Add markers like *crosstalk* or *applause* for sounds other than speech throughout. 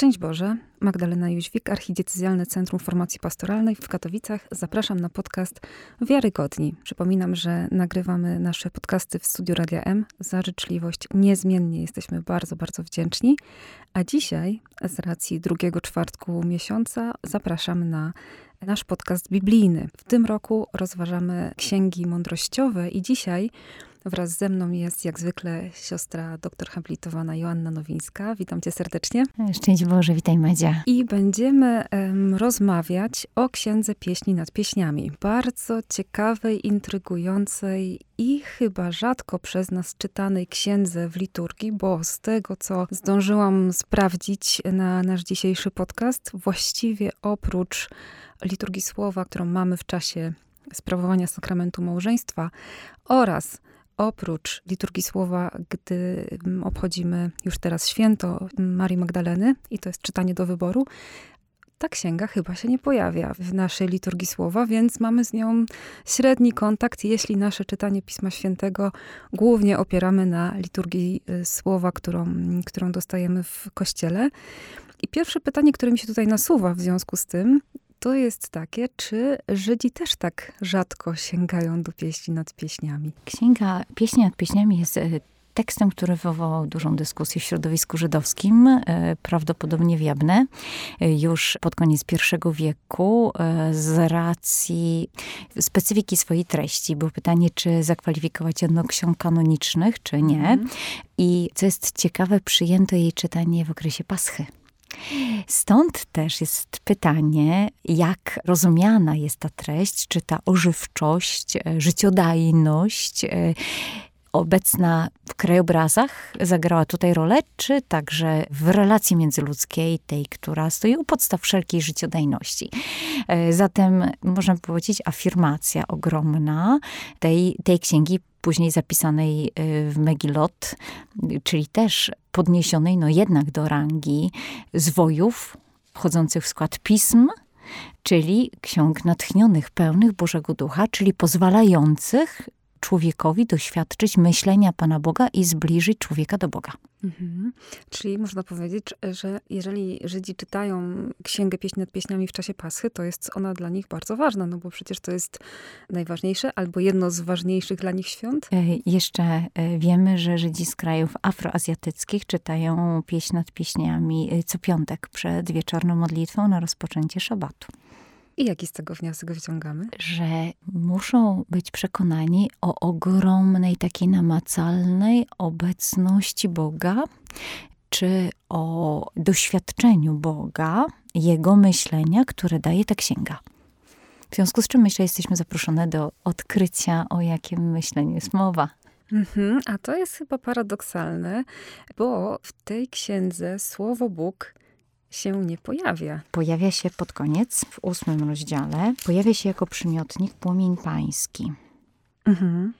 Szczęść Boże, Magdalena Jóźwik, Archidiecezjalne Centrum Formacji Pastoralnej w Katowicach. Zapraszam na podcast Wiarygodni. Przypominam, że nagrywamy nasze podcasty w studiu Radia M. Za życzliwość niezmiennie jesteśmy bardzo, bardzo wdzięczni. A dzisiaj, z racji drugiego czwartku miesiąca, zapraszam na nasz podcast biblijny. W tym roku rozważamy księgi mądrościowe i dzisiaj Wraz ze mną jest jak zwykle siostra doktor habilitowana Joanna Nowińska. Witam cię serdecznie. Szczęść Boże, witaj Madzia. I będziemy um, rozmawiać o Księdze Pieśni nad Pieśniami. Bardzo ciekawej, intrygującej i chyba rzadko przez nas czytanej księdze w liturgii, bo z tego, co zdążyłam sprawdzić na nasz dzisiejszy podcast, właściwie oprócz liturgii słowa, którą mamy w czasie sprawowania sakramentu małżeństwa oraz oprócz liturgii słowa, gdy obchodzimy już teraz święto Marii Magdaleny, i to jest czytanie do wyboru, ta księga chyba się nie pojawia w naszej liturgii słowa, więc mamy z nią średni kontakt, jeśli nasze czytanie Pisma Świętego głównie opieramy na liturgii y, słowa, którą, którą dostajemy w kościele. I pierwsze pytanie, które mi się tutaj nasuwa w związku z tym, to jest takie, czy Żydzi też tak rzadko sięgają do pieśni nad pieśniami? Księga Pieśni nad pieśniami jest e, tekstem, który wywołał dużą dyskusję w środowisku żydowskim, e, prawdopodobnie w Jabne, e, już pod koniec I wieku, z racji specyfiki swojej treści. Było pytanie, czy zakwalifikować jedno ksiąg kanonicznych, czy nie. Mm. I co jest ciekawe, przyjęto jej czytanie w okresie Paschy. Stąd też jest pytanie, jak rozumiana jest ta treść, czy ta ożywczość, e, życiodajność e, obecna w krajobrazach zagrała tutaj rolę, czy także w relacji międzyludzkiej, tej, która stoi u podstaw wszelkiej życiodajności. E, zatem można powiedzieć afirmacja ogromna tej, tej księgi później zapisanej w Megilot, czyli też podniesionej no jednak do rangi zwojów wchodzących w skład pism, czyli ksiąg natchnionych, pełnych Bożego Ducha, czyli pozwalających człowiekowi doświadczyć myślenia Pana Boga i zbliżyć człowieka do Boga. Mhm. Czyli można powiedzieć, że jeżeli Żydzi czytają Księgę Pieśni nad Pieśniami w czasie Paschy, to jest ona dla nich bardzo ważna, no bo przecież to jest najważniejsze albo jedno z ważniejszych dla nich świąt. E, jeszcze e, wiemy, że Żydzi z krajów afroazjatyckich czytają pieśń nad pieśniami e, co piątek przed wieczorną modlitwą na rozpoczęcie szabatu. I jaki z tego wniosek wyciągamy? Że muszą być przekonani o ogromnej, takiej namacalnej obecności Boga, czy o doświadczeniu Boga, Jego myślenia, które daje ta księga. W związku z czym myślę, jesteśmy zaproszone do odkrycia, o jakim myśleniu jest mowa. Mhm, a to jest chyba paradoksalne, bo w tej księdze słowo Bóg się nie pojawia. Pojawia się pod koniec, w ósmym rozdziale. Pojawia się jako przymiotnik płomień pański. Mhm.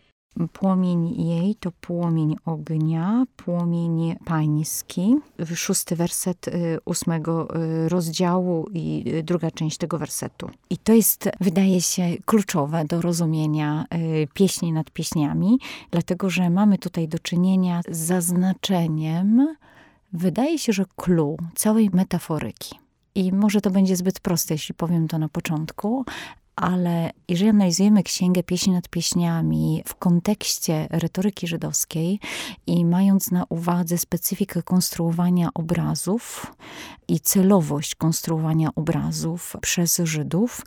Płomień jej to płomień ognia, płomień pański. Szósty werset y, ósmego y, rozdziału i y, druga część tego wersetu. I to jest, wydaje się, kluczowe do rozumienia pieśni nad pieśniami, dlatego że mamy tutaj do czynienia z zaznaczeniem wydaje się, że clue całej metaforyki. I może to będzie zbyt proste, jeśli powiem to na początku, ale jeżeli analizujemy Księgę Pieśni nad Pieśniami w kontekście retoryki żydowskiej i mając na uwadze specyfikę konstruowania obrazów i celowość konstruowania obrazów przez Żydów,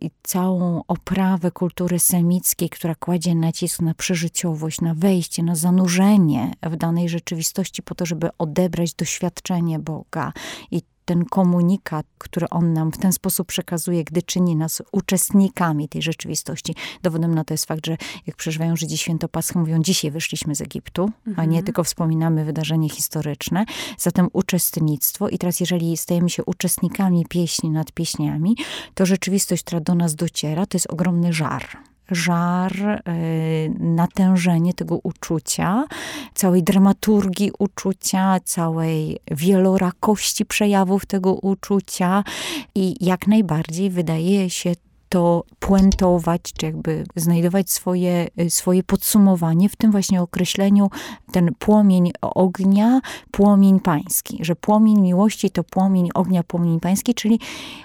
i całą oprawę kultury semickiej, która kładzie nacisk na przeżyciowość, na wejście, na zanurzenie w danej rzeczywistości po to, żeby odebrać doświadczenie Boga i ten komunikat, który on nam w ten sposób przekazuje, gdy czyni nas uczestnikami tej rzeczywistości. Dowodem na to jest fakt, że jak przeżywają Żydzi święto Paschy, mówią dzisiaj wyszliśmy z Egiptu, mhm. a nie mhm. tylko wspominamy wydarzenie historyczne. Zatem uczestnictwo i teraz jeżeli stajemy się uczestnikami pieśni nad pieśniami, to rzeczywistość, która do nas dociera, to jest ogromny żar żar, e, natężenie tego uczucia, całej dramaturgii uczucia, całej wielorakości przejawów tego uczucia i jak najbardziej wydaje się to puentować, czy jakby znajdować swoje, swoje podsumowanie w tym właśnie określeniu ten płomień ognia, płomień pański, że płomień miłości to płomień ognia, płomień pański, czyli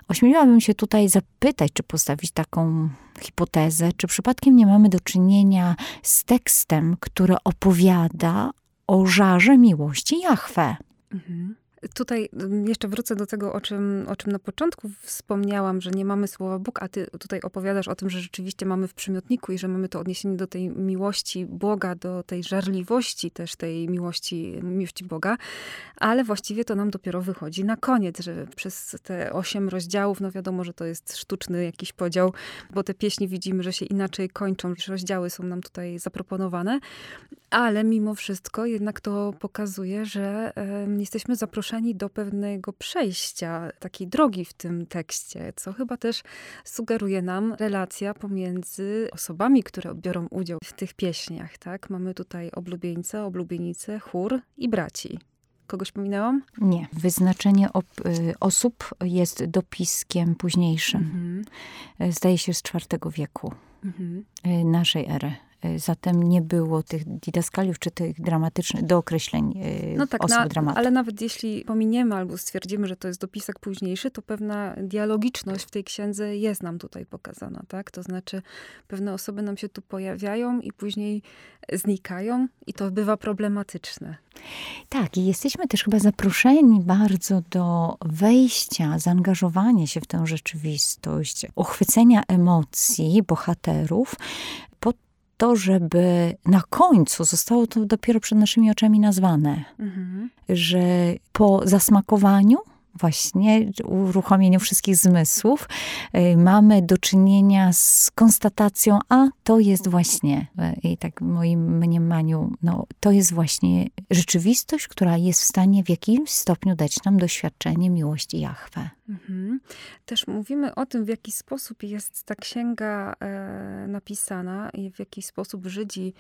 ośmieliłabym się tutaj zapytać, czy postawić taką hipotezę, czy przypadkiem nie mamy do czynienia z tekstem, który opowiada o żarze miłości Jahwe. Mhm. Tutaj mm, jeszcze wrócę do tego, o czym, o czym na początku wspomniałam, że nie mamy słowa Bóg, a ty tutaj opowiadasz o tym, że rzeczywiście mamy w przymiotniku i że mamy to odniesienie do tej miłości Boga, do tej żarliwości też tej miłości, miłości Boga, ale właściwie to nam dopiero wychodzi na koniec, że przez te osiem rozdziałów, no wiadomo, że to jest sztuczny jakiś podział, bo te pieśni widzimy, że się inaczej kończą, że rozdziały są nam tutaj zaproponowane, ale mimo wszystko jednak to pokazuje, że y, jesteśmy zaproszeni do pewnego przejścia, takiej drogi w tym tekście, co chyba też sugeruje nam relacja pomiędzy osobami, które biorą udział w tych pieśniach. Tak? Mamy tutaj oblubieńca, oblubienicę, chór i braci. Kogoś pominęłam? Nie. Wyznaczenie y, osób jest dopiskiem późniejszym. Mhm. Zdaje się z IV wieku mhm. Y, naszej ery. Y, zatem nie było tych didaskaliów czy tych dramatycznych dookreśleń y, no tak, osób na, dramatu. Ale nawet jeśli pominiemy albo stwierdzimy, że to jest dopisek późniejszy, to pewna dialogiczność w tej księdze jest nam tutaj pokazana, tak? To znaczy pewne osoby nam się tu pojawiają i później znikają i to bywa problematyczne. Tak, i jesteśmy też chyba zaproszeni bardzo do wejścia, zaangażowania się w tę rzeczywistość, uchwycenia emocji bohaterów, to, żeby na końcu zostało to dopiero przed naszymi oczami nazwane. Mhm. Że po zasmakowaniu właśnie uruchomieniu wszystkich zmysłów, y, mamy do czynienia z konstatacją, a to jest właśnie, y, i tak w moim mniemaniu, no, to jest właśnie rzeczywistość, która jest w stanie w jakimś stopniu dać nam doświadczenie miłości Jahwe. Mhm. Też mówimy o tym, w jaki sposób jest ta księga e, napisana i w jaki sposób Żydzi,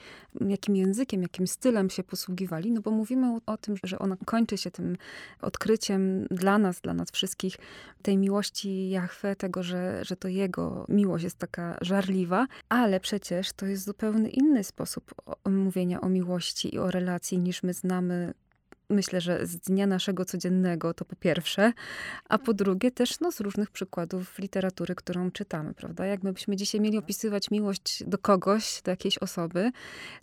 jakim językiem, jakim stylem się posługiwali, no bo mówimy o, o tym, że ona kończy się tym odkryciem dla nas, dla nas wszystkich, tej miłości Jahwe, tego, że, że to Jego miłość jest taka żarliwa, ale przecież to jest zupełnie inny sposób mówienia o miłości i o relacji, niż my znamy myślę, że z dnia naszego codziennego, to po pierwsze, a po drugie też no, z różnych przykładów literatury, którą czytamy, prawda? Jakbyśmy dzisiaj mieli opisywać miłość do kogoś, do jakiejś osoby,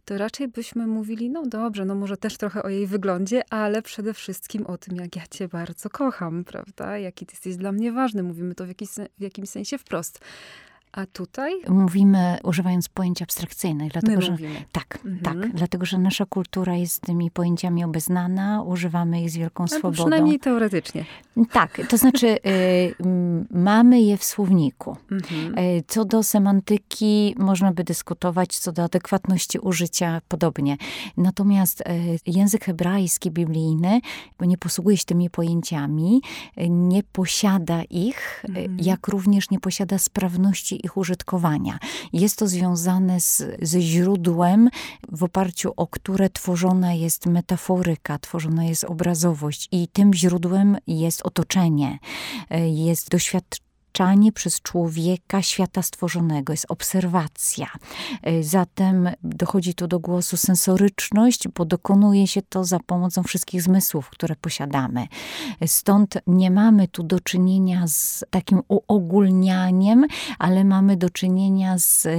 to raczej byśmy mówili, no dobrze, no może też trochę o jej wyglądzie, ale przede wszystkim o tym, jak ja cię bardzo kocham, prawda? Jaki ty jesteś dla mnie ważny. Mówimy to w, jakiś, w jakimś sensie wprost. A tutaj? Mówimy używając pojęć abstrakcyjnych. Dlatego, My że, mówimy. Tak, mhm. tak. Dlatego, że nasza kultura jest tymi pojęciami obeznana, używamy ich z wielką Albo swobodą. Przynajmniej teoretycznie. Tak, to znaczy y, mamy je w słowniku. Mhm. Y, co do semantyki można by dyskutować, co do adekwatności użycia podobnie. Natomiast y, język hebrajski, biblijny, bo nie posługuje się tymi pojęciami, y, nie posiada ich, y, mhm. jak również nie posiada sprawności ich użytkowania. Jest to związane z, ze źródłem, w oparciu o które tworzona jest metaforyka, tworzona jest obrazowość i tym źródłem jest otoczenie, e, jest doświadczenie doświadczanie przez człowieka świata stworzonego, jest obserwacja. E, zatem dochodzi tu do głosu sensoryczność, bo dokonuje się to za pomocą wszystkich zmysłów, które posiadamy. Stąd nie mamy tu do czynienia z takim uogólnianiem, ale mamy do czynienia z e,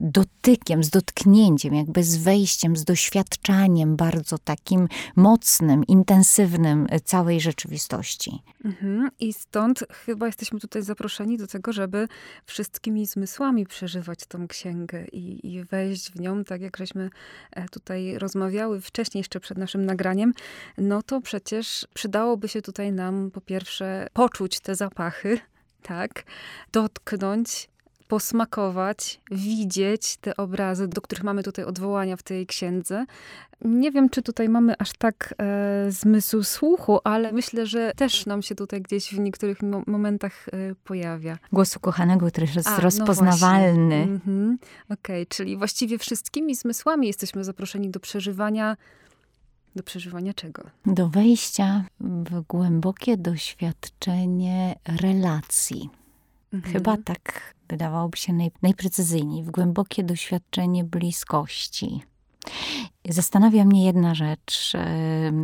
dotykiem, z dotknięciem, jakby z wejściem, z doświadczaniem bardzo takim mocnym, intensywnym całej rzeczywistości. Mhm. I stąd chyba jesteśmy tutaj zaproszeni do tego, żeby wszystkimi zmysłami przeżywać tą księgę i, i wejść w nią, tak jak żeśmy e, tutaj rozmawiały wcześniej, jeszcze przed naszym nagraniem, no to przecież przydałoby się tutaj nam po pierwsze poczuć te zapachy, tak, dotknąć posmakować, widzieć te obrazy, do których mamy tutaj odwołania w tej księdze. Nie wiem, czy tutaj mamy aż tak e, zmysł słuchu, ale myślę, że też nam się tutaj gdzieś w niektórych mo momentach e, pojawia. Głos ukochanego, który jest A, no rozpoznawalny. No mhm. Okej, okay, czyli właściwie wszystkimi zmysłami jesteśmy zaproszeni do przeżywania do przeżywania czego? Do wejścia w głębokie doświadczenie relacji Mhm. Chyba tak wydawałoby się naj, najprecyzyjniej. W głębokie doświadczenie bliskości. Zastanawia mnie jedna rzecz,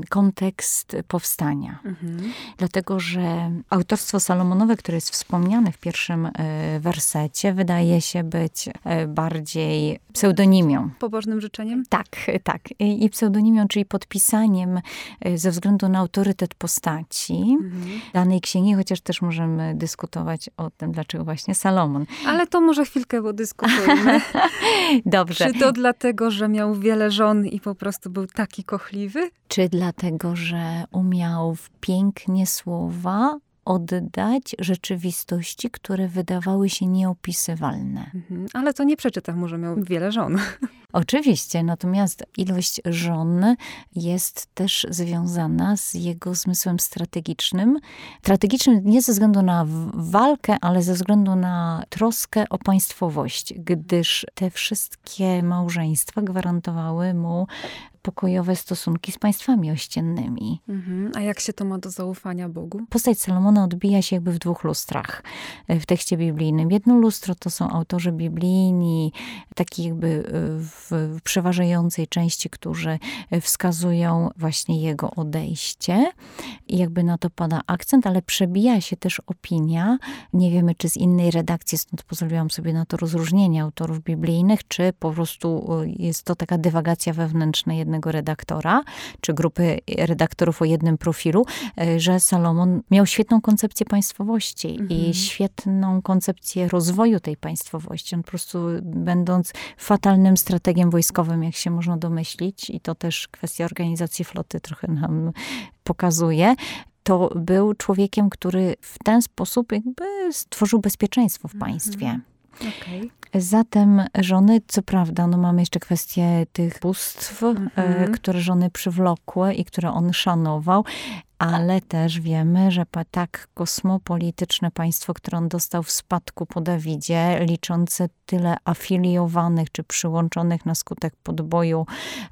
kontekst powstania. Mhm. Dlatego, że autorstwo Salomonowe, które jest wspomniane w pierwszym e, wersecie, wydaje się być e, bardziej pseudonimią. Pobożnym życzeniem? Tak, tak. I pseudonimią, czyli podpisaniem e, ze względu na autorytet postaci mhm. danej księgi, chociaż też możemy dyskutować o tym, dlaczego właśnie Salomon. Ale to może chwilkę podyskutujmy. *laughs* Dobrze. Czy to dlatego, że miał wiele żon i po prostu był taki kochliwy? Czy dlatego, że umiał pięknie słowa oddać rzeczywistości, które wydawały się nieopisywalne. Mhm, ale to nie przeczyta mu, że miał wiele żon. *laughs* Oczywiście, natomiast ilość żon jest też związana z jego zmysłem strategicznym. Strategicznym nie ze względu na walkę, ale ze względu na troskę o państwowość, gdyż te wszystkie małżeństwa gwarantowały mu pokojowe stosunki z państwami ościennymi. Mhm. A jak się to ma do zaufania Bogu? Postać Salomona odbija się jakby w dwóch lustrach e, w tekście biblijnym. Jedno lustro to są autorzy biblijni, taki jakby e, w przeważającej części, którzy e, wskazują właśnie jego odejście i jakby na to pada akcent, ale przebija się też opinia, nie wiemy czy z innej redakcji, stąd pozwoliłam sobie na to rozróżnienie autorów biblijnych, czy po prostu jest to taka dywagacja wewnętrzna jednego jednego redaktora, czy grupy redaktorów o jednym profilu, e, że Salomon miał świetną koncepcję państwowości mhm. i świetną koncepcję rozwoju tej państwowości. On po prostu będąc fatalnym strategiem wojskowym, jak się można domyślić, i to też kwestia organizacji floty trochę nam pokazuje, to był człowiekiem, który w ten sposób jakby stworzył bezpieczeństwo w państwie. Mhm. Okay. Zatem żony, co prawda, no mamy jeszcze kwestię tych bóstw, e, mhm. które żony przywlokły i które on szanował, ale też wiemy, że tak kosmopolityczne państwo, które on dostał w spadku po Dawidzie, liczące tyle afiliowanych czy przyłączonych na skutek podboju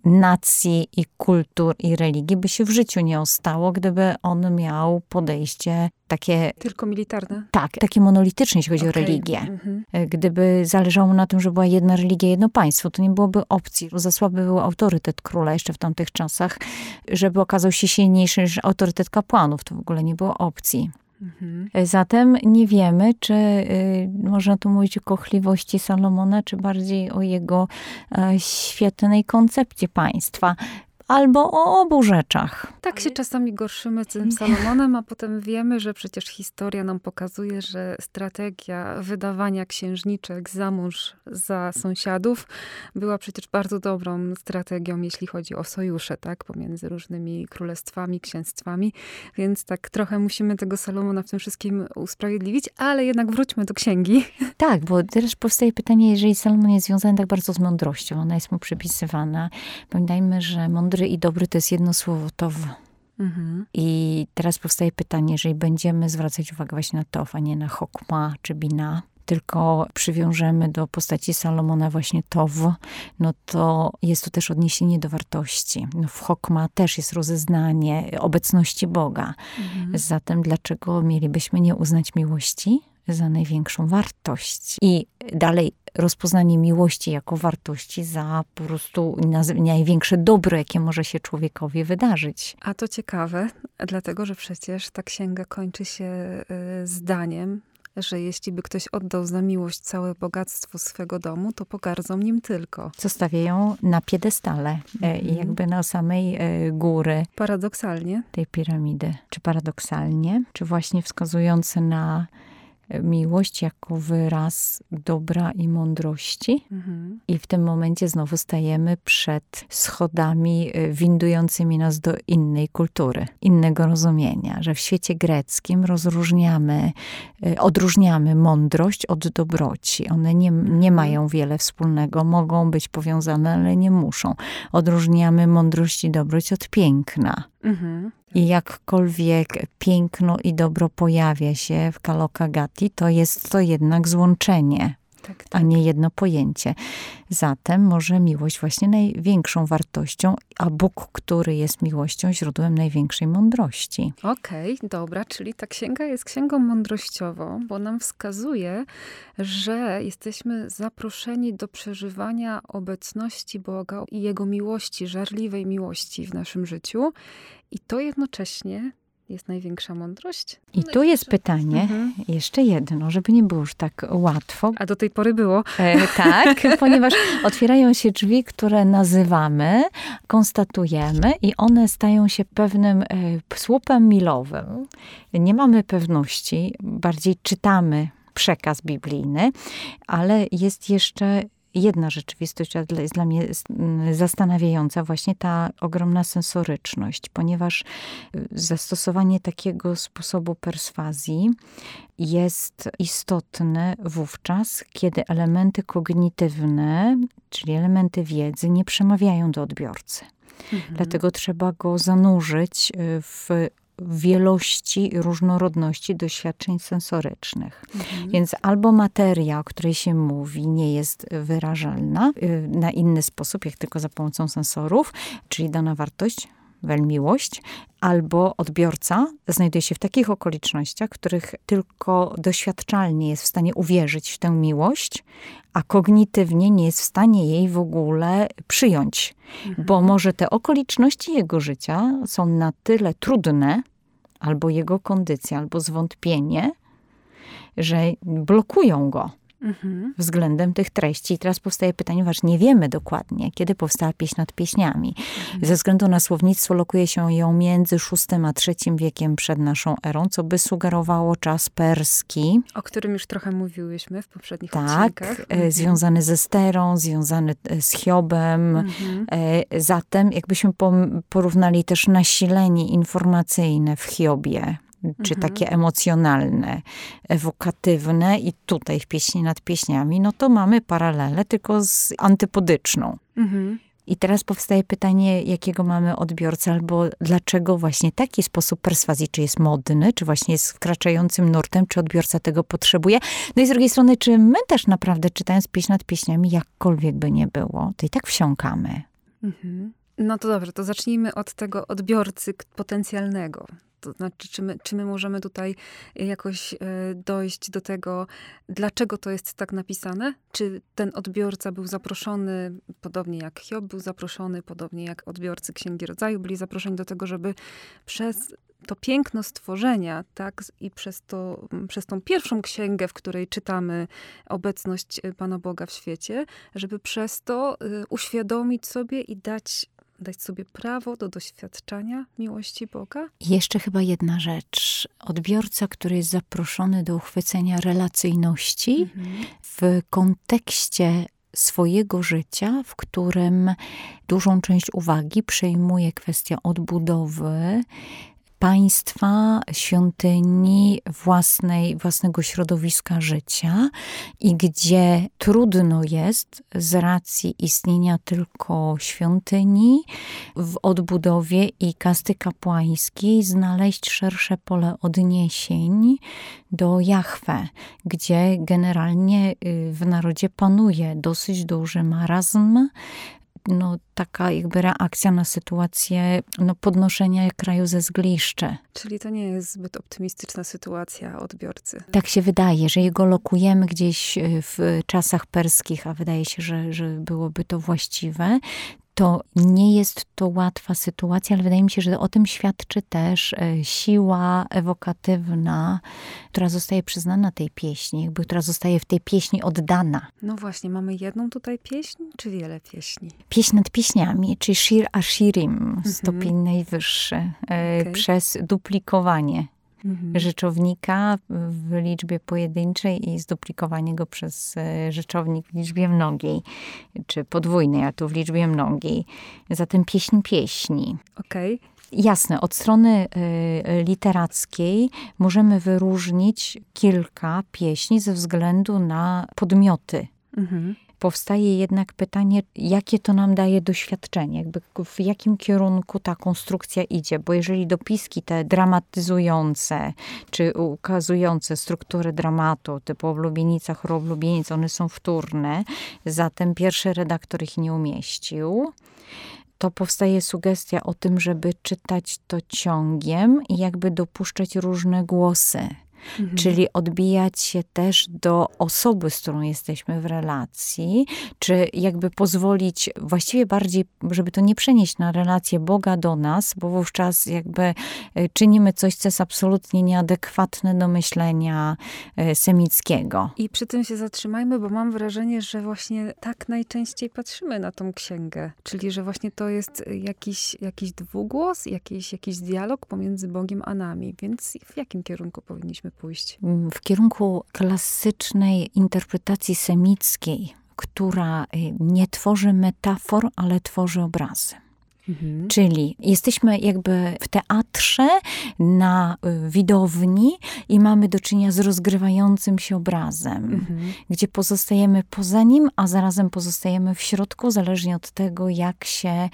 nacji i kultur i religii, by się w życiu nie ostało, gdyby on miał podejście takie... Tylko militarne? Tak, takie monolityczne, jeśli chodzi okay. o religię. Mhm. Gdyby zależało na tym, żeby była jedna religia, jedno państwo, to nie byłoby opcji. Za słaby był autorytet króla jeszcze w tamtych czasach, żeby okazał się silniejszy niż autorytet kapłanów. To w ogóle nie było opcji. Mhm. Zatem nie wiemy, czy y, można tu mówić o kochliwości Salomona, czy bardziej o jego y, świetnej koncepcji państwa albo o obu rzeczach. Tak się czasami gorszymy tym Salomonem, a potem wiemy, że przecież historia nam pokazuje, że strategia wydawania księżniczek za mąż za sąsiadów była przecież bardzo dobrą strategią, jeśli chodzi o sojusze, tak, pomiędzy różnymi królestwami, księstwami. Więc tak trochę musimy tego Salomona w tym wszystkim usprawiedliwić, ale jednak wróćmy do księgi. Tak, bo też powstaje pytanie, jeżeli Salomon jest związany tak bardzo z mądrością, ona jest mu przypisywana. Pamiętajmy, że mądry i dobry to jest jedno słowo tow. Mhm. I teraz powstaje pytanie, jeżeli będziemy zwracać uwagę właśnie na tow, a nie na chokma czy bina, tylko przywiążemy do postaci Salomona właśnie tow, no to jest to też odniesienie do wartości. No w Chokma też jest rozeznanie obecności Boga. Mhm. Zatem dlaczego mielibyśmy nie uznać miłości za największą wartość? I dalej rozpoznanie miłości jako wartości za po prostu największe dobro, jakie może się człowiekowi wydarzyć. A to ciekawe, dlatego że przecież ta księga kończy się y, zdaniem, że jeśli by ktoś oddał za miłość całe bogactwo swego domu, to pogardzą nim tylko. Zostawiają na piedestale, mm. jakby na samej e, góry. Paradoksalnie. Tej piramidy. Czy paradoksalnie, czy właśnie wskazujące na miłość jako wyraz dobra i mądrości. Mhm. I w tym momencie znowu stajemy przed schodami y, windującymi nas do innej kultury, innego rozumienia, że w świecie greckim rozróżniamy, y, odróżniamy mądrość od dobroci. One nie, nie mhm. mają wiele wspólnego, mogą być powiązane, ale nie muszą. Odróżniamy mądrość i dobroć od piękna. Mhm. I jakkolwiek piękno i dobro pojawia się w Kalokagati, to jest to jednak złączenie. Tak, tak. a nie jedno pojęcie. Zatem może miłość właśnie największą wartością, a Bóg, który jest miłością, źródłem największej mądrości. Okej, okay, dobra, czyli ta księga jest księgą mądrościową, bo nam wskazuje, że jesteśmy zaproszeni do przeżywania obecności Boga i Jego miłości, żarliwej miłości w naszym życiu. I to jednocześnie jest największa mądrość? I tu jest pytanie, mhm. jeszcze jedno, żeby nie było już tak łatwo. A do tej pory było. E, tak, *laughs* ponieważ otwierają się drzwi, które nazywamy, konstatujemy i one stają się pewnym e, słupem milowym. Nie mamy pewności, bardziej czytamy przekaz biblijny, ale jest jeszcze jedna rzeczywistość jest dla mnie zastanawiająca, właśnie ta ogromna sensoryczność, ponieważ y, zastosowanie takiego sposobu perswazji jest istotne wówczas, kiedy elementy kognitywne, czyli elementy wiedzy, nie przemawiają do odbiorcy. Mhm. Dlatego trzeba go zanurzyć y, w wielości, różnorodności doświadczeń sensorycznych. Mhm. Więc albo materia, o której się mówi, nie jest wyrażalna y, na inny sposób, jak tylko za pomocą sensorów, czyli dana wartość miłość, albo odbiorca znajduje się w takich okolicznościach, w których tylko doświadczalnie jest w stanie uwierzyć w tę miłość, a kognitywnie nie jest w stanie jej w ogóle przyjąć, mhm. bo może te okoliczności jego życia są na tyle trudne, albo jego kondycja, albo zwątpienie, że blokują go mhm. względem tych treści. I teraz powstaje pytanie, ponieważ nie wiemy dokładnie, kiedy powstała pieśń nad pieśniami. Mhm. Ze względu na słownictwo lokuje się ją między VI a III wiekiem przed naszą erą, co by sugerowało czas perski. O którym już trochę mówiłyśmy w poprzednich tak, odcinkach. Tak, związany ze sterą, związany e, z Hiobem. Mhm. Zatem jakbyśmy porównali też nasilenie informacyjne w Hiobie, czy mhm. takie emocjonalne, ewokatywne i tutaj w pieśni nad pieśniami, no to mamy paralelę tylko z antypodyczną. Mhm. I teraz powstaje pytanie, jakiego mamy odbiorcę, albo dlaczego właśnie taki sposób perswazji, czy jest modny, czy właśnie jest wkraczającym nurtem, czy odbiorca tego potrzebuje. No i z drugiej strony, czy my też naprawdę czytając pieśń nad pieśniami, jakkolwiek by nie było, to i tak wsiąkamy. Mhm. No to dobrze, to zacznijmy od tego odbiorcy potencjalnego. To znaczy, czy my, czy my możemy tutaj jakoś e, dojść do tego, dlaczego to jest tak napisane? Czy ten odbiorca był zaproszony, podobnie jak Hiob był zaproszony, podobnie jak odbiorcy Księgi Rodzaju byli zaproszeni do tego, żeby przez to piękno stworzenia, tak, i przez, to, przez tą pierwszą księgę, w której czytamy obecność Pana Boga w świecie, żeby przez to uświadomić sobie i dać dać sobie prawo do doświadczania miłości Boga? Jeszcze chyba jedna rzecz. Odbiorca, który jest zaproszony do uchwycenia relacyjności mhm. w kontekście swojego życia, w którym dużą część uwagi przejmuje kwestia odbudowy, państwa, świątyni, własnej, własnego środowiska życia i gdzie trudno jest z racji istnienia tylko świątyni w odbudowie i kasty kapłańskiej znaleźć szersze pole odniesień do Jahwe, gdzie generalnie y, w narodzie panuje dosyć duży marazm, no, taka jakby reakcja na sytuację no, podnoszenia kraju ze zgliszczy. Czyli to nie jest zbyt optymistyczna sytuacja odbiorcy. Tak się wydaje, że jego lokujemy gdzieś e, w czasach perskich, a wydaje się, że, że byłoby to właściwe, to nie jest to łatwa sytuacja, ale wydaje mi się, że o tym świadczy też e, siła ewokatywna, która zostaje przyznana tej pieśni, jakby która zostaje w tej pieśni oddana. No właśnie, mamy jedną tutaj pieśń, czy wiele pieśni? Pieśń nad pieśniami, czyli Shir Ashirim, mhm. stopień najwyższy, e, okay. przez duplikowanie mhm. rzeczownika w liczbie pojedynczej i zduplikowanie go przez e, rzeczownik w liczbie mnogiej, czy podwójnej, a tu w liczbie mnogiej. Zatem pieśń pieśni. Okej. Okay. Jasne, od strony y, literackiej możemy wyróżnić kilka pieśni ze względu na podmioty. Mhm powstaje jednak pytanie, jakie to nam daje doświadczenie, jakby w jakim kierunku ta konstrukcja idzie, bo jeżeli dopiski te dramatyzujące, czy ukazujące strukturę dramatu, typu oblubienica, choroblubienic, one są wtórne, zatem pierwszy redaktor ich nie umieścił, to powstaje sugestia o tym, żeby czytać to ciągiem i jakby dopuszczać różne głosy. Mhm. Czyli odbijać się też do osoby, z którą jesteśmy w relacji, czy jakby pozwolić właściwie bardziej, żeby to nie przenieść na relację Boga do nas, bo wówczas jakby e, czynimy coś, co jest absolutnie nieadekwatne do myślenia e, semickiego. I przy tym się zatrzymajmy, bo mam wrażenie, że właśnie tak najczęściej patrzymy na tą księgę. Czyli, że właśnie to jest jakiś, jakiś dwugłos, jakiś, jakiś dialog pomiędzy Bogiem a nami. Więc w jakim kierunku powinniśmy pójść? W kierunku klasycznej interpretacji semickiej, która y, nie tworzy metafor, ale tworzy obrazy. Mhm. Czyli jesteśmy jakby w teatrze, na y, widowni i mamy do czynienia z rozgrywającym się obrazem, mhm. gdzie pozostajemy poza nim, a zarazem pozostajemy w środku, zależnie od tego, jak się,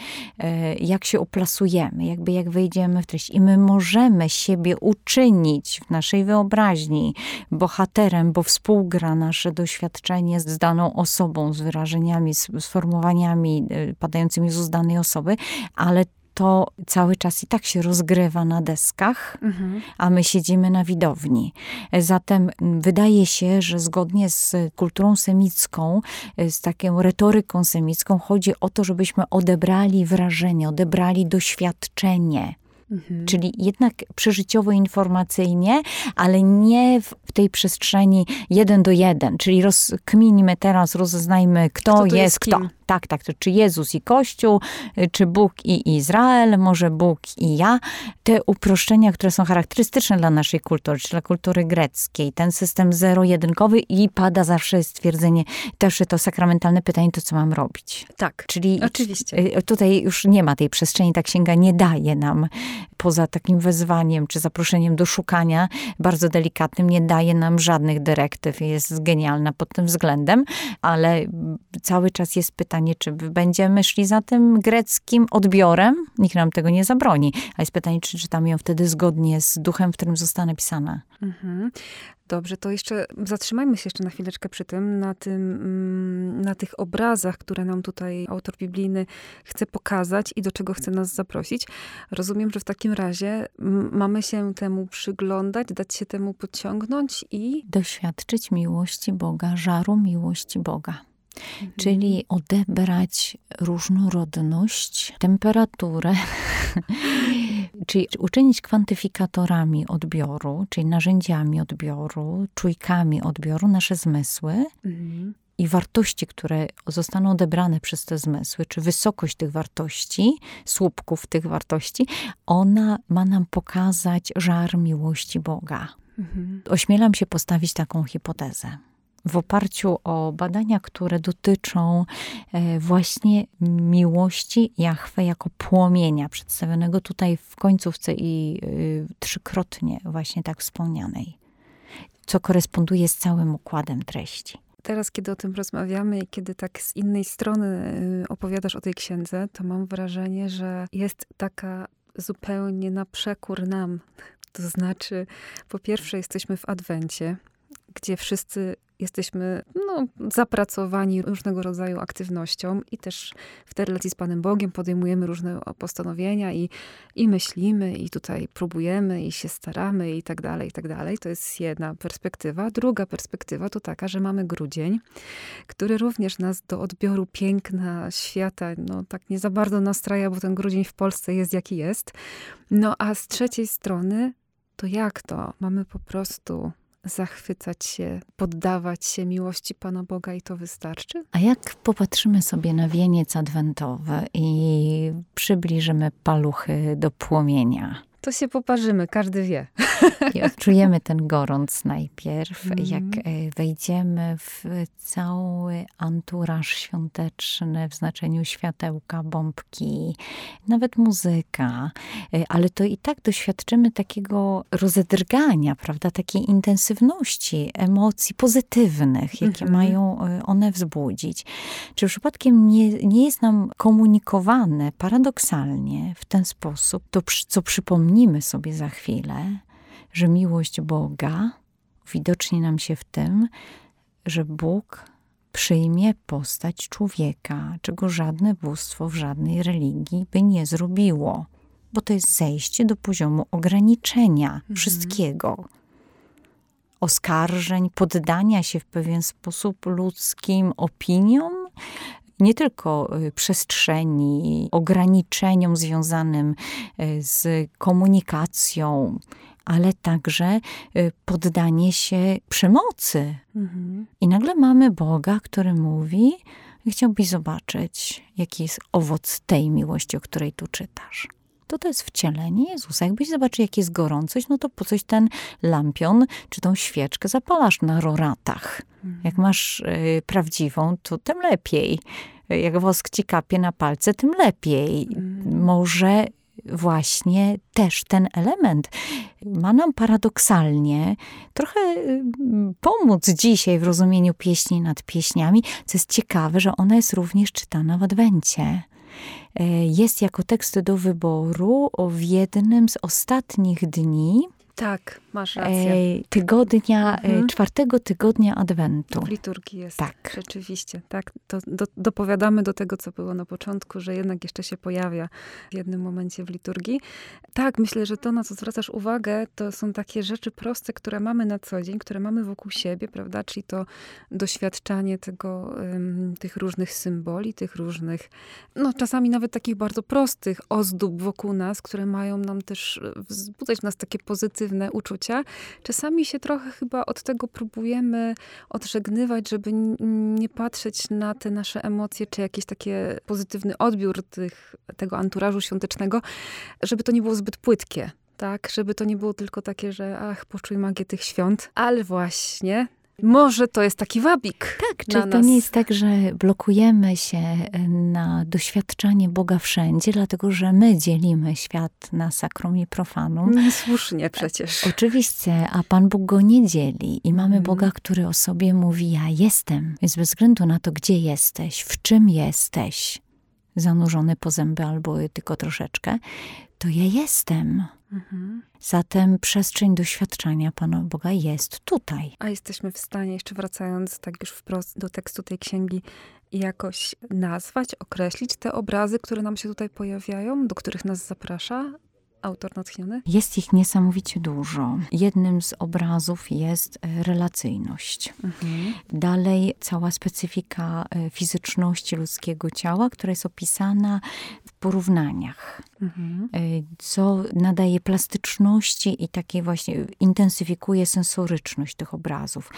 y, jak się oplasujemy, jakby jak wejdziemy w treść. I my możemy siebie uczynić w naszej wyobraźni bohaterem, bo współgra nasze doświadczenie z daną osobą, z wyrażeniami, z sformułowaniami y, padającymi z danej osoby, ale to cały czas i tak się rozgrywa na deskach, mhm. a my siedzimy na widowni. Zatem wydaje się, że zgodnie z kulturą semicką, z taką retoryką semicką, chodzi o to, żebyśmy odebrali wrażenie, odebrali doświadczenie. Mhm. Czyli jednak przeżyciowo-informacyjnie, ale nie w tej przestrzeni jeden do jeden. Czyli rozkminimy teraz, rozeznajmy, kto, kto jest, jest kto tak, tak, to czy Jezus i Kościół, y, czy Bóg i Izrael, może Bóg i ja. Te uproszczenia, które są charakterystyczne dla naszej kultury, czy dla kultury greckiej, ten system zero-jedynkowy i pada zawsze stwierdzenie, też to sakramentalne pytanie, to co mam robić. Tak, Czyli oczywiście. Y, tutaj już nie ma tej przestrzeni, ta księga nie daje nam, poza takim wezwaniem, czy zaproszeniem do szukania, bardzo delikatnym, nie daje nam żadnych dyrektyw, jest genialna pod tym względem, ale cały czas jest pytanie, czy będziemy szli za tym greckim odbiorem. Nikt nam tego nie zabroni. A jest pytanie, czy czytamy ją wtedy zgodnie z duchem, w którym została napisana. Mhm. Dobrze, to jeszcze zatrzymajmy się jeszcze na chwileczkę przy tym, na, tym, mm, na tych obrazach, które nam tutaj autor biblijny chce pokazać i do czego chce nas zaprosić. Rozumiem, że w takim razie mamy się temu przyglądać, dać się temu podciągnąć i doświadczyć miłości Boga, żaru miłości Boga. Mhm. Czyli odebrać różnorodność, temperaturę, *laughs* czyli uczynić kwantyfikatorami odbioru, czyli narzędziami odbioru, czujkami odbioru nasze zmysły. Mhm i wartości, które zostaną odebrane przez te zmysły, czy wysokość tych wartości, słupków tych wartości, ona ma nam pokazać żar miłości Boga. Mhm. Ośmielam się postawić taką hipotezę w oparciu o badania, które dotyczą e, właśnie miłości Jahwe jako płomienia, przedstawionego tutaj w końcówce i y, trzykrotnie właśnie tak wspomnianej, co koresponduje z całym układem treści. Teraz, kiedy o tym rozmawiamy i kiedy tak z innej strony y, opowiadasz o tej księdze, to mam wrażenie, że jest taka zupełnie na przekór nam. To znaczy, po pierwsze, jesteśmy w Adwencie, gdzie wszyscy jesteśmy no, zapracowani różnego rodzaju aktywnością i też w tej relacji z Panem Bogiem podejmujemy różne postanowienia i, i myślimy i tutaj próbujemy i się staramy i tak dalej, i tak dalej. To jest jedna perspektywa. Druga perspektywa to taka, że mamy grudzień, który również nas do odbioru piękna świata, no tak nie za bardzo nastraja, bo ten grudzień w Polsce jest jaki jest. No a z trzeciej strony to jak to? Mamy po prostu zachwycać się, poddawać się miłości Pana Boga i to wystarczy? A jak popatrzymy sobie na wieniec adwentowy i przybliżymy paluchy do płomienia, to się poparzymy, każdy wie. I odczujemy ten gorąc najpierw, mm. jak e, wejdziemy w cały anturaż świąteczny w znaczeniu światełka, bombki, nawet muzyka, e, ale to i tak doświadczymy takiego rozedrgania, prawda, takiej intensywności emocji pozytywnych, jakie mm -hmm. mają e, one wzbudzić. Czy przypadkiem nie, nie jest nam komunikowane paradoksalnie w ten sposób, to co przypomnimy sobie za chwilę, że miłość Boga widocznie nam się w tym, że Bóg przyjmie postać człowieka, czego żadne bóstwo w żadnej religii by nie zrobiło, bo to jest zejście do poziomu ograniczenia mhm. wszystkiego. Oskarżeń, poddania się w pewien sposób ludzkim opiniom, nie tylko y, przestrzeni, ograniczeniom związanym y, z komunikacją, ale także y, poddanie się przemocy. Mhm. I nagle mamy Boga, który mówi: Chciałbyś zobaczyć, jaki jest owoc tej miłości, o której tu czytasz to to jest wcielenie Jezusa. Jakbyś zobaczył, jak jest gorącość, no to po coś ten lampion, czy tą świeczkę zapalasz na roratach. Mhm. Jak masz y, prawdziwą, to tym lepiej. Jak wosk ci kapie na palce, tym lepiej. Mhm. Może właśnie też ten element ma nam paradoksalnie trochę y, pomóc dzisiaj w rozumieniu pieśni nad pieśniami, co jest ciekawe, że ona jest również czytana w Adwencie. E, jest jako tekst do wyboru w jednym z ostatnich dni tak, masz rację. tygodnia, e, mhm. czwartego tygodnia Adwentu. W liturgii jest. Tak. Rzeczywiście, tak. To do, dopowiadamy do tego, co było na początku, że jednak jeszcze się pojawia w jednym momencie w liturgii. Tak, myślę, że to, na co zwracasz uwagę, to są takie rzeczy proste, które mamy na co dzień, które mamy wokół siebie, prawda? Czyli to doświadczanie tego, tych różnych symboli, tych różnych, no czasami nawet takich bardzo prostych ozdób wokół nas, które mają nam też wzbudzać w nas takie pozytywne negatywne uczucia, czasami się trochę chyba od tego próbujemy odżegnywać, żeby nie patrzeć na te nasze emocje, czy jakiś taki pozytywny odbiór tych, tego anturażu świątecznego, żeby to nie było zbyt płytkie tak, żeby to nie było tylko takie, że ach, poczuj magię tych świąt, ale właśnie może to jest taki wabik. Tak, czy to nie jest tak, że blokujemy się e, na doświadczanie Boga wszędzie, dlatego że my dzielimy świat na sakrum i profanum. Niesłusznie przecież. Oczywiście, a Pan Bóg go nie dzieli i mamy hmm. Boga, który o sobie mówi: Ja jestem. Więc bez względu na to, gdzie jesteś, w czym jesteś, zanurzony po zęby albo tylko troszeczkę, to ja jestem. Zatem przestrzeń doświadczenia Pana Boga jest tutaj. A jesteśmy w stanie, jeszcze wracając tak już wprost do tekstu tej księgi, jakoś nazwać, określić te obrazy, które nam się tutaj pojawiają, do których nas zaprasza autor natchniony? Jest ich niesamowicie dużo. Jednym z obrazów jest e, relacyjność. Mhm. Dalej cała specyfika e, fizyczności ludzkiego ciała, która jest opisana w porównaniach. Mhm. E, co nadaje plastyczności i takie właśnie intensyfikuje sensoryczność tych obrazów.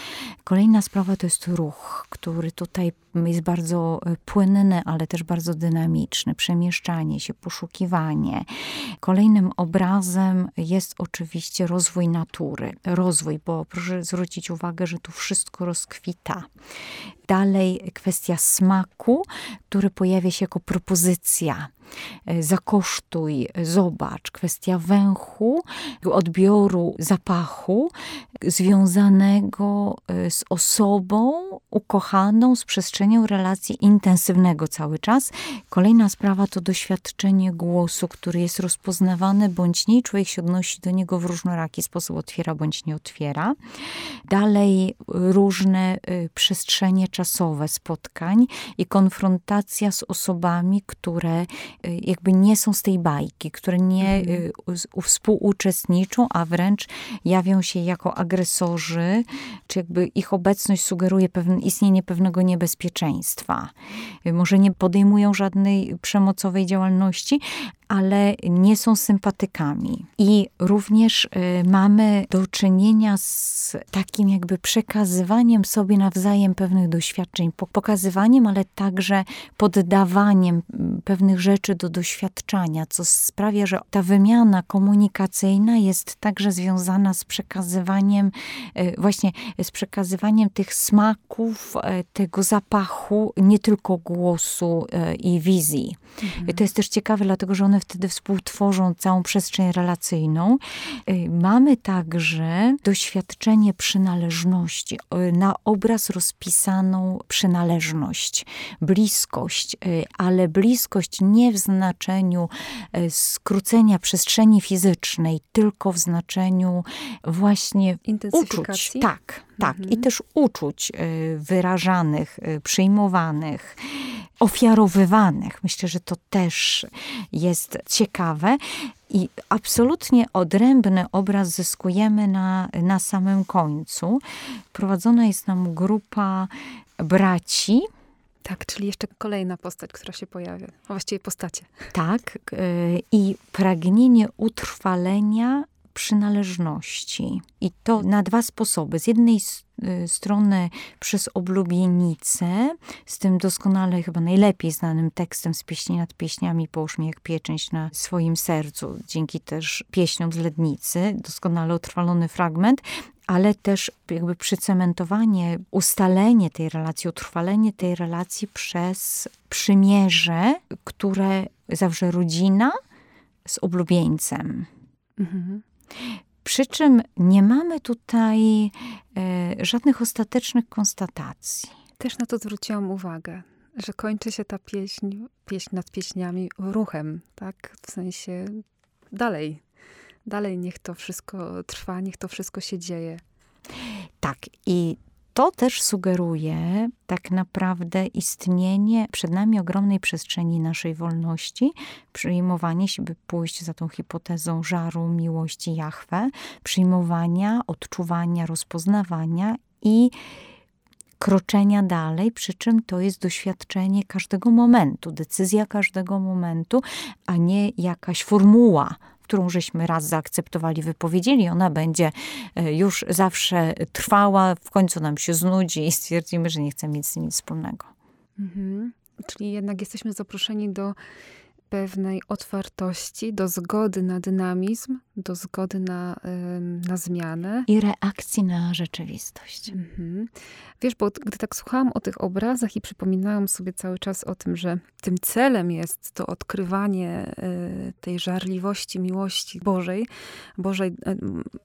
Kolejna sprawa to jest ruch, który tutaj jest bardzo płynny, ale też bardzo dynamiczny. Przemieszczanie się, poszukiwanie. Kolejnym obrazem jest oczywiście rozwój natury. Rozwój, bo proszę zwrócić uwagę, że tu wszystko rozkwita. Dalej kwestia smaku, który pojawia się jako propozycja zakosztuj, zobacz. Kwestia węchu, odbioru zapachu związanego e, z osobą ukochaną, z przestrzenią relacji intensywnego cały czas. Kolejna sprawa to doświadczenie głosu, który jest rozpoznawany bądź nie. Człowiek się odnosi do niego w różnoraki sposób, otwiera bądź nie otwiera. Dalej różne e, przestrzenie czasowe spotkań i konfrontacja z osobami, które jakby nie są z tej bajki, które nie mhm. Y, współuczestniczą, a wręcz jawią się jako agresorzy, czy jakby ich obecność sugeruje pewne, istnienie pewnego niebezpieczeństwa. Y, może nie podejmują żadnej przemocowej działalności, ale nie są sympatykami. I również y, mamy do czynienia z takim jakby przekazywaniem sobie nawzajem pewnych doświadczeń, pokazywaniem, ale także poddawaniem mm, pewnych rzeczy do doświadczania, co sprawia, że ta wymiana komunikacyjna jest także związana z przekazywaniem, y, właśnie z przekazywaniem tych smaków, y, tego zapachu, nie tylko głosu i wizji. Mhm. To jest też ciekawe, dlatego że one wtedy współtworzą całą przestrzeń relacyjną. Y, mamy także doświadczenie przynależności, y, na obraz rozpisaną przynależność, bliskość, y, ale bliskość nie w znaczeniu skrócenia przestrzeni fizycznej, tylko w znaczeniu właśnie uczuć. Tak, tak. Mhm. I też uczuć wyrażanych, przyjmowanych ofiarowywanych. Myślę, że to też jest ciekawe. I absolutnie odrębny obraz zyskujemy na, na samym końcu. Prowadzona jest nam grupa braci. Tak, czyli jeszcze kolejna postać, która się pojawia, a właściwie postacie. Tak, yy, i pragnienie utrwalenia przynależności. I to na dwa sposoby. Z jednej y, strony przez oblubienicę, z tym doskonale, chyba najlepiej znanym tekstem z pieśni nad pieśniami, połóż mi jak pieczęć na swoim sercu, dzięki też pieśniom z Lednicy, doskonale utrwalony fragment, ale też jakby przycementowanie, ustalenie tej relacji, utrwalenie tej relacji przez przymierze, które zawrze rodzina z oblubieńcem. Mhm. Przy czym nie mamy tutaj e, żadnych ostatecznych konstatacji. Też na to zwróciłam uwagę, że kończy się ta pieśń, pieśń nad pieśniami ruchem, tak? W sensie dalej, dalej niech to wszystko trwa, niech to wszystko się dzieje. Tak, i to też sugeruje tak naprawdę istnienie przed nami ogromnej przestrzeni naszej wolności, przyjmowanie się, by pójść za tą hipotezą żaru, miłości Jahwe, przyjmowania, odczuwania, rozpoznawania i kroczenia dalej, przy czym to jest doświadczenie każdego momentu, decyzja każdego momentu, a nie jakaś formuła którą żeśmy raz zaakceptowali, wypowiedzieli, ona będzie e, już zawsze trwała, w końcu nam się znudzi i stwierdzimy, że nie chcemy mieć z tym nic wspólnego. Mhm. Czyli jednak jesteśmy zaproszeni do pewnej otwartości, do zgody na dynamizm, do zgody na, na zmianę. I reakcji na rzeczywistość. Mhm. Wiesz, bo gdy tak słuchałam o tych obrazach i przypominałam sobie cały czas o tym, że tym celem jest to odkrywanie y, tej żarliwości, miłości Bożej, Bożej y,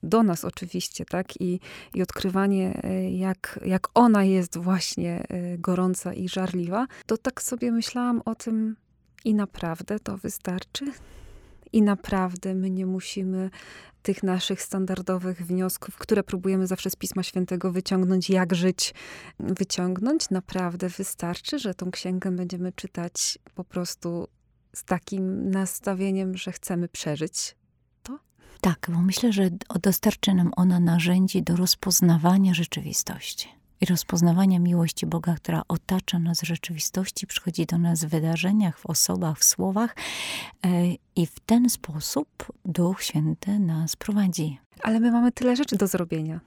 do nas oczywiście, tak? I, i odkrywanie, y, jak, jak ona jest właśnie gorąca i żarliwa, to tak sobie myślałam o tym, i naprawdę to wystarczy? I naprawdę my nie musimy tych naszych standardowych wniosków, które próbujemy zawsze z Pisma Świętego wyciągnąć, jak żyć, wyciągnąć. Naprawdę wystarczy, że tą księgę będziemy czytać po prostu z takim nastawieniem, że chcemy przeżyć to? Tak, bo myślę, że dostarczy nam ona narzędzi do rozpoznawania rzeczywistości i rozpoznawania miłości Boga, która otacza nas w rzeczywistości, przychodzi do nas w wydarzeniach, w osobach, w słowach e, i w ten sposób Duch Święty nas prowadzi. Ale my mamy tyle rzeczy do zrobienia.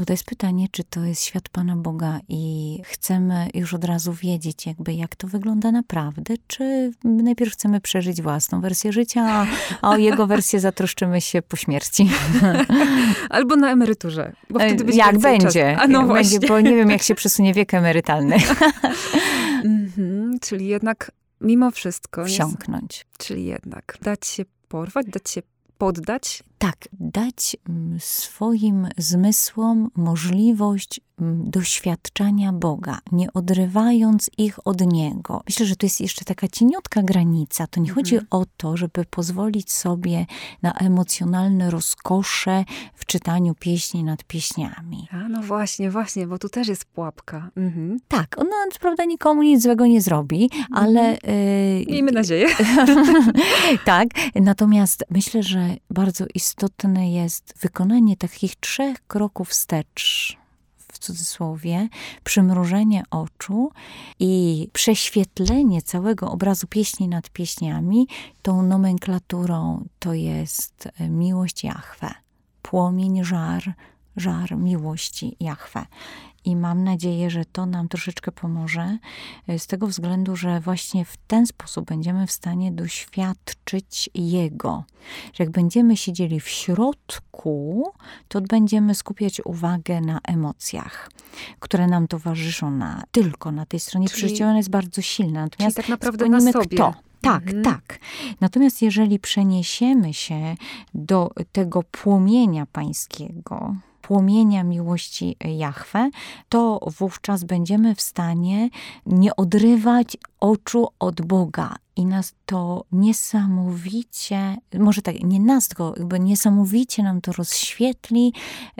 Bo to jest pytanie, czy to jest świat Pana Boga i chcemy już od razu wiedzieć, jakby jak to wygląda naprawdę, czy najpierw chcemy przeżyć własną wersję życia, a, o jego wersję zatroszczymy się po śmierci. *laughs* Albo na emeryturze. Bo wtedy będzie jak będzie. A no właśnie. Będzie, bo nie wiem, jak się przesunie wiek emerytalny. *laughs* mhm, czyli jednak mimo wszystko. Wsiąknąć. czyli jednak dać się porwać, dać się poddać? Tak, dać mm, swoim zmysłom możliwość doświadczania Boga, nie odrywając ich od Niego. Myślę, że to jest jeszcze taka cieniutka granica. To nie mhm. chodzi o to, żeby pozwolić sobie na emocjonalne rozkosze w czytaniu pieśni nad pieśniami. A no właśnie, właśnie, bo tu też jest pułapka. Mhm. Tak, ona prawda nikomu nic złego nie zrobi, mhm. ale... Yy, Miejmy nadzieję. *laughs* tak, natomiast myślę, że bardzo istotne jest wykonanie takich trzech kroków wstecz cudzysłowie, przymrużenie oczu i prześwietlenie całego obrazu pieśni nad pieśniami tą nomenklaturą to jest e, miłość Jahwe, płomień, żar, żar miłości Jahwe. I mam nadzieję, że to nam troszeczkę pomoże, e, z tego względu, że właśnie w ten sposób będziemy w stanie doświadczyć Jego. Że jak będziemy siedzieli w środku, to będziemy skupiać uwagę na emocjach, które nam towarzyszą na, tylko na tej stronie czyli, ona jest bardzo silna. Natomiast tak naprawdę na sobie. Kto. Tak, mhm. tak. Natomiast jeżeli przeniesiemy się do tego płomienia pańskiego, płomienia miłości Jahwe, to wówczas będziemy w stanie nie odrywać oczu od Boga. I nas to niesamowicie, może tak, nie nas, tylko jakby niesamowicie nam to rozświetli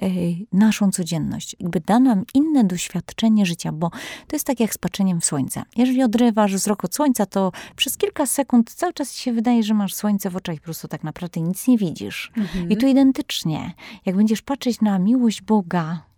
y, naszą codzienność. Jakby da nam inne doświadczenie życia, bo to jest tak jak z patrzeniem w słońce. Jeżeli odrywasz wzrok od słońca, to przez kilka sekund cały czas ci się wydaje, że masz słońce w oczach i po prostu tak naprawdę nic nie widzisz. Mhm. I tu identycznie. Jak będziesz patrzeć na miłość Boga,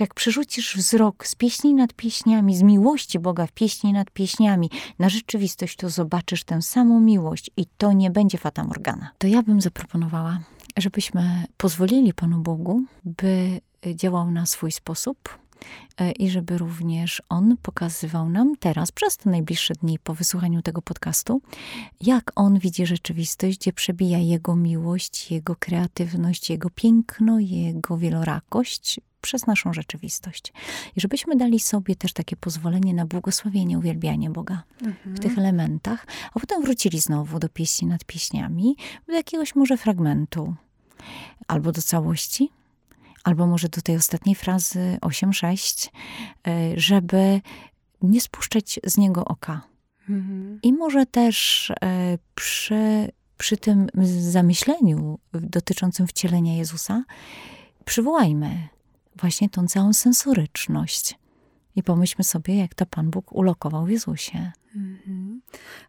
jak przerzucisz wzrok z pieśni nad pieśniami, z miłości Boga w pieśni nad pieśniami na rzeczywistość, to zobaczysz tę samą miłość i to nie będzie Fata Morgana. To ja bym zaproponowała, żebyśmy pozwolili Panu Bogu, by działał na swój sposób, i żeby również on pokazywał nam teraz, przez te najbliższe dni po wysłuchaniu tego podcastu, jak on widzi rzeczywistość, gdzie przebija jego miłość, jego kreatywność, jego piękno, jego wielorakość, przez naszą rzeczywistość. I żebyśmy dali sobie też takie pozwolenie na błogosławienie, uwielbianie Boga mhm. w tych elementach, a potem wrócili znowu do pieśni nad pieśniami, do jakiegoś może fragmentu, albo do całości, albo może do tej ostatniej frazy 8-6, e, żeby nie spuszczać z niego oka. Mhm. I może też e, przy, przy tym zamyśleniu dotyczącym wcielenia Jezusa przywołajmy właśnie tą całą sensoryczność. I pomyślmy sobie, jak to Pan Bóg ulokował w Jezusie. Mhm.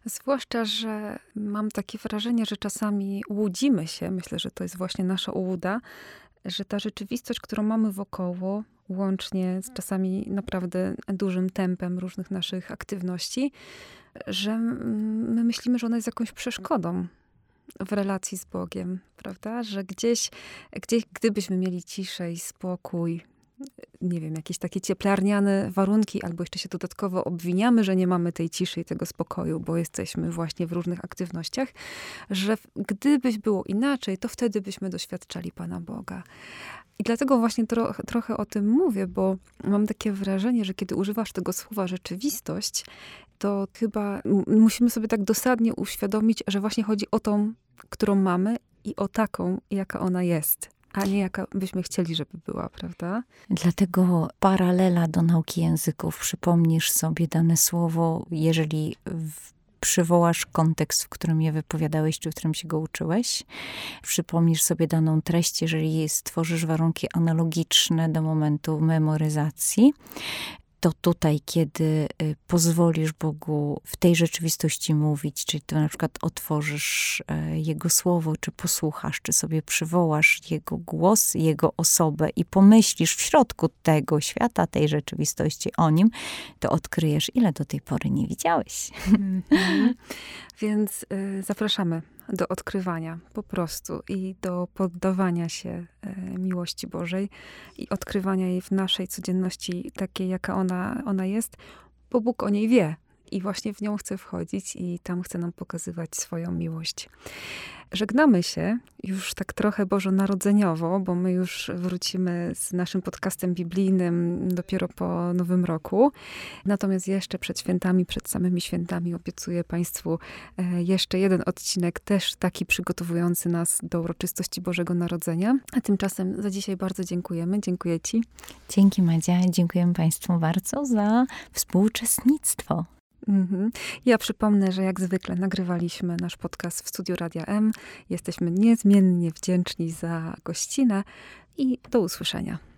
Zwłaszcza, że mam takie wrażenie, że czasami łudzimy się, myślę, że to jest właśnie nasza ułuda, że ta rzeczywistość, którą mamy wokoło, łącznie z czasami naprawdę dużym tempem różnych naszych aktywności, że my myślimy, że ona jest jakąś przeszkodą w relacji z Bogiem, prawda? Że gdzieś, gdzieś gdybyśmy mieli ciszę i spokój, nie wiem, jakieś takie cieplarniane warunki, albo jeszcze się dodatkowo obwiniamy, że nie mamy tej ciszy i tego spokoju, bo jesteśmy właśnie w różnych aktywnościach, że gdybyś było inaczej, to wtedy byśmy doświadczali Pana Boga. I dlatego właśnie tro, trochę o tym mówię, bo mam takie wrażenie, że kiedy używasz tego słowa rzeczywistość, to chyba musimy sobie tak dosadnie uświadomić, że właśnie chodzi o tą, którą mamy i o taką, jaka ona jest a nie jaka byśmy chcieli, żeby była, prawda? Dlatego paralela do nauki języków. Przypomnisz sobie dane słowo, jeżeli przywołasz kontekst, w którym je wypowiadałeś, czy w którym się go uczyłeś. Przypomnisz sobie daną treść, jeżeli stworzysz warunki analogiczne do momentu memoryzacji to tutaj, kiedy y, pozwolisz Bogu w tej rzeczywistości mówić, czyli to na przykład otworzysz e, Jego słowo, czy posłuchasz, czy sobie przywołasz Jego głos, Jego osobę i pomyślisz w środku tego świata, tej rzeczywistości o Nim, to odkryjesz, ile do tej pory nie widziałeś. Mm -hmm. *laughs* Więc y, zapraszamy do odkrywania po prostu i do poddawania się e, miłości Bożej i odkrywania jej w naszej codzienności takiej, jaka ona, ona jest, bo Bóg o niej wie i właśnie w nią chce wchodzić i tam chce nam pokazywać swoją miłość. Żegnamy się już tak trochę bożonarodzeniowo, bo my już wrócimy z naszym podcastem biblijnym dopiero po Nowym Roku. Natomiast jeszcze przed świętami, przed samymi świętami obiecuję Państwu e, jeszcze jeden odcinek, też taki przygotowujący nas do uroczystości Bożego Narodzenia. A tymczasem za dzisiaj bardzo dziękujemy. Dziękuję Ci. Dzięki Madzia. Dziękuję Państwu bardzo za współuczestnictwo. Mhm. Ja przypomnę, że jak zwykle nagrywaliśmy nasz podcast w studiu Radia M. Jesteśmy niezmiennie wdzięczni za gościnę i do usłyszenia.